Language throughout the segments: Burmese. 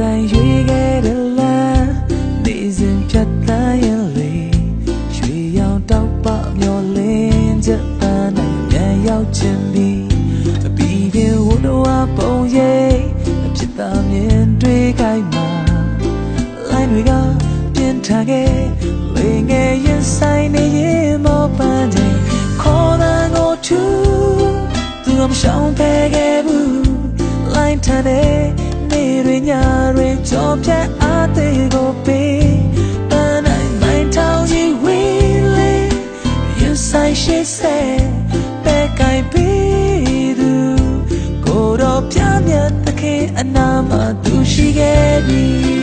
တိုင်းရွေခဲ့တဲ့ ဆိုင်နေရင်မောပန်းခြင်းခေါ်တဲ့ကိုထူသူမရှောင်ဖဲခဲ့ဘူးလိုင်းထန်တဲ့တွေညတွေကြောပြတ်အားသေးကိုပေးပန်းနိုင်မိုင်းထောင်ကြီးဝေးလေယူဆိုင်ရှိစေပဲကိုင်ပြီးသူကိုတော့ပြမြတ်တခေအနာမသူရှိခဲ့ပြီပြေ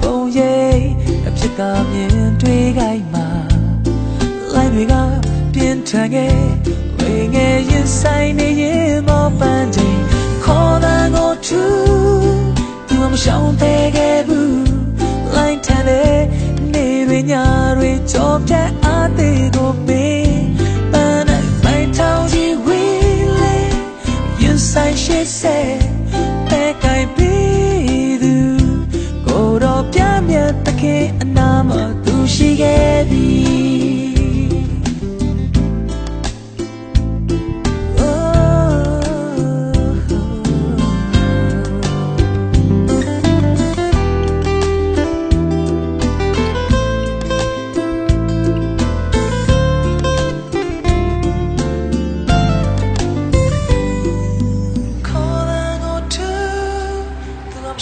ပုံရိပ်အဖြစ်ကမြင်တွေ့ခိုင်းမှာလိုက်တွေကပြင်းထန်ခဲ့ဝေငယ်ရင်ဆိုင်နေရင်မောပန်းချိန်ခေါ်တဲ့ကိုထူသူမရှောင်သေးခဲ့ဘူးလိုက်ထန်တဲ့နေတွေညတွေကြောပြတ်အားသေးကို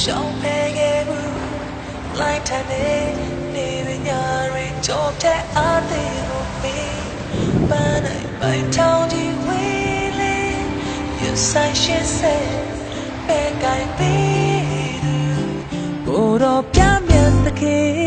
ရှောင်းပေးခဲ့ဘူးလိုက်တဲ့နေနေရညာရကြောတဲ့အားသေးကိုပေးပန်းနိုင်ပိုင်ထောင်းဒီဝေးလေး you say she say ပဲကိုင်ပေးသူကိုတော့ပြမြတ်တခေခေါ်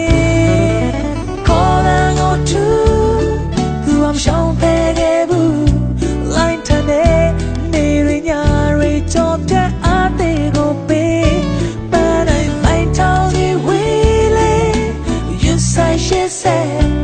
she eh? said